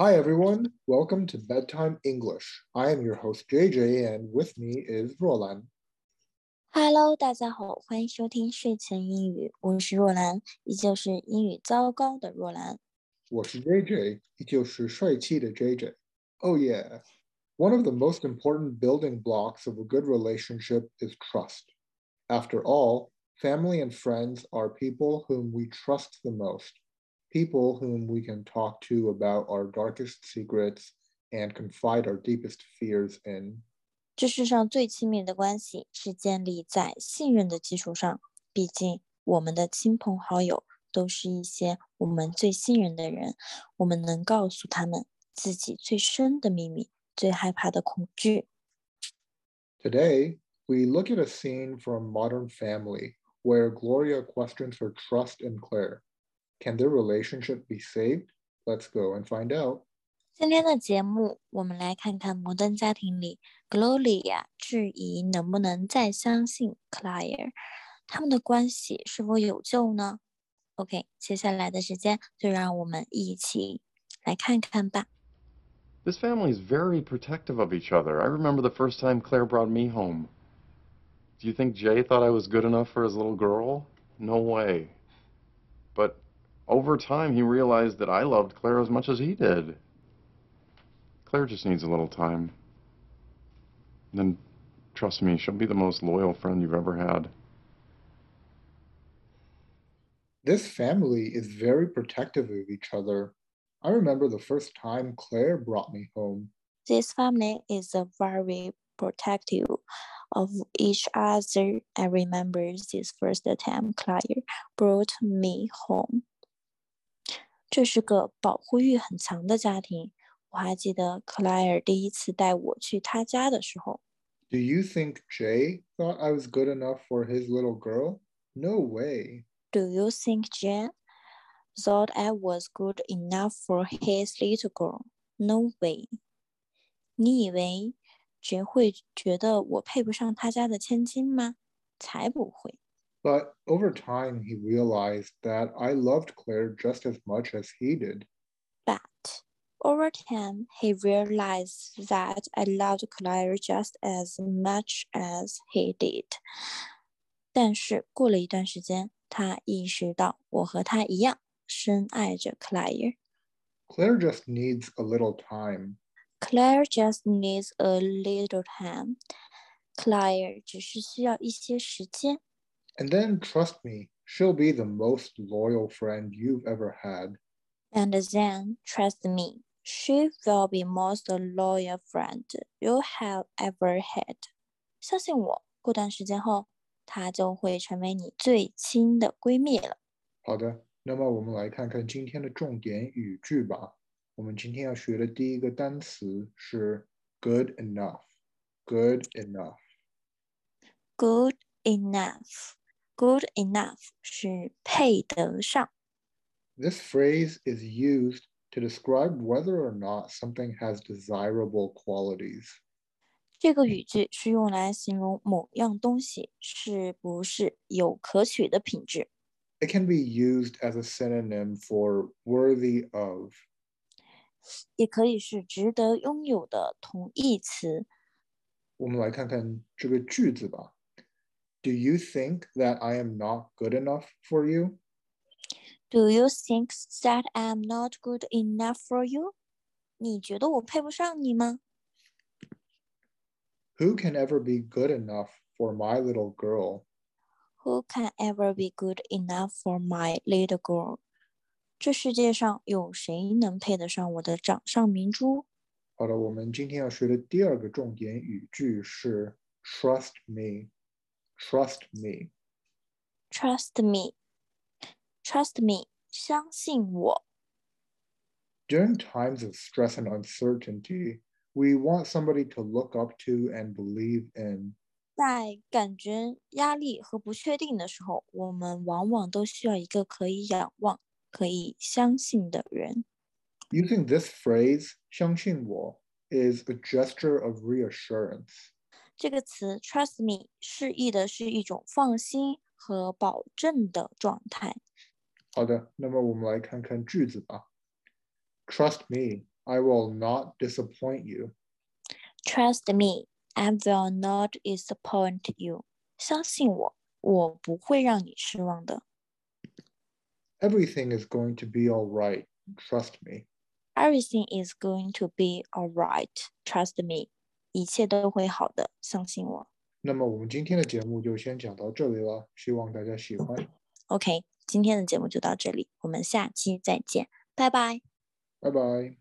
Hi, everyone. Welcome to Bedtime English. I am your host, JJ, and with me is Ruolan. Hello，大家好，欢迎收听睡前英语，我是若兰，依旧是英语糟糕的若兰。我是 JJ，依旧是帅气的 JJ。Oh yeah. One of the most important building blocks of a good relationship is trust. After all, family and friends are people whom we trust the most people whom we can talk to about our darkest secrets and confide our deepest fears in. 这世上最亲密的关系是建立在信任的基础上，毕竟我们的亲朋好友都是一些我们最信任的人，我们能告诉他们自己最深的秘密、最害怕的恐惧。Today, we look at a scene from Modern Family where Gloria questions her trust in Claire. Can their relationship be saved? Let's go and find out. 今天的节目，我们来看看《摩登家庭》里，Gloria 质疑能不能再相信 Claire，他们的关系是否有救呢？OK，接下来的时间就让我们一起来看看吧。This family is very protective of each other. I remember the first time Claire brought me home. Do you think Jay thought I was good enough for his little girl? No way. But over time, he realized that I loved Claire as much as he did. Claire just needs a little time. And then, trust me, she'll be the most loyal friend you've ever had. This family is very protective of each other. I remember the first time Claire brought me home. This family is very protective of each other. I remember this first time Claire brought me home. 这是个保护欲很强的家庭。我还记得克莱尔第一次带我去他家的时候。Do you think Jay thought I was good enough for his little girl? No way. Do you think Jay thought I was good enough for his little girl? No way. 你以为 Jay 会觉得我配不上他家的千金吗？才不会。but over time, he realized that I loved Claire just as much as he did. But over time, he realized that I loved Claire just as much as he did. 但是过了一段时间，他意识到我和他一样深爱着 Claire。Claire just needs a little time. Claire just needs a little time. Claire 只是需要一些时间。 and then trust me, she'll be the most loyal friend you've ever had. And then trust me, she will be most loyal friend you have ever had. 相信我，过段时间后，她就会成为你最亲的闺蜜了。好的，那么我们来看看今天的重点语句吧。我们今天要学的第一个单词是 good enough。good enough。good enough。 good enough 是配得上。This phrase is used to describe whether or not something has desirable qualities. 这个语句是用来形容某样东西是不是有可取的品质。It can be used as a synonym for worthy of. 也可以是值得拥有的同义词。我们来看看这个句子吧。 do you think that I am not good enough for you? Do you think that I'm not good enough for you? 你觉得我配不上你吗? Who can ever be good enough for my little girl? Who can ever be good enough for my little girl? 这世界上有谁能配得上我的掌上明珠？好的，我们今天要学的第二个重点语句是 “trust me”。 Trust me. Trust me. Trust me. 相信我。During times of stress and uncertainty, we want somebody to look up to and believe in. 在感觉压力和不确定的时候，我们往往都需要一个可以仰望、可以相信的人。Using this phrase, 相信我 is a gesture of reassurance. 这个词 “trust me” 示意的是一种放心和保证的状态。好的，那么我们来看看句子吧。Trust me, I will not disappoint you. Trust me, I will not disappoint you. 相信我，我不会让你失望的。 Everything is going to be all right. Trust me. Everything is going to be alright. Trust me， 一切都会好的，相信我。那么我们今天的节目就先讲到这里了，希望大家喜欢，OK，今天的节目就到这里，我们下期再见，拜拜。拜拜。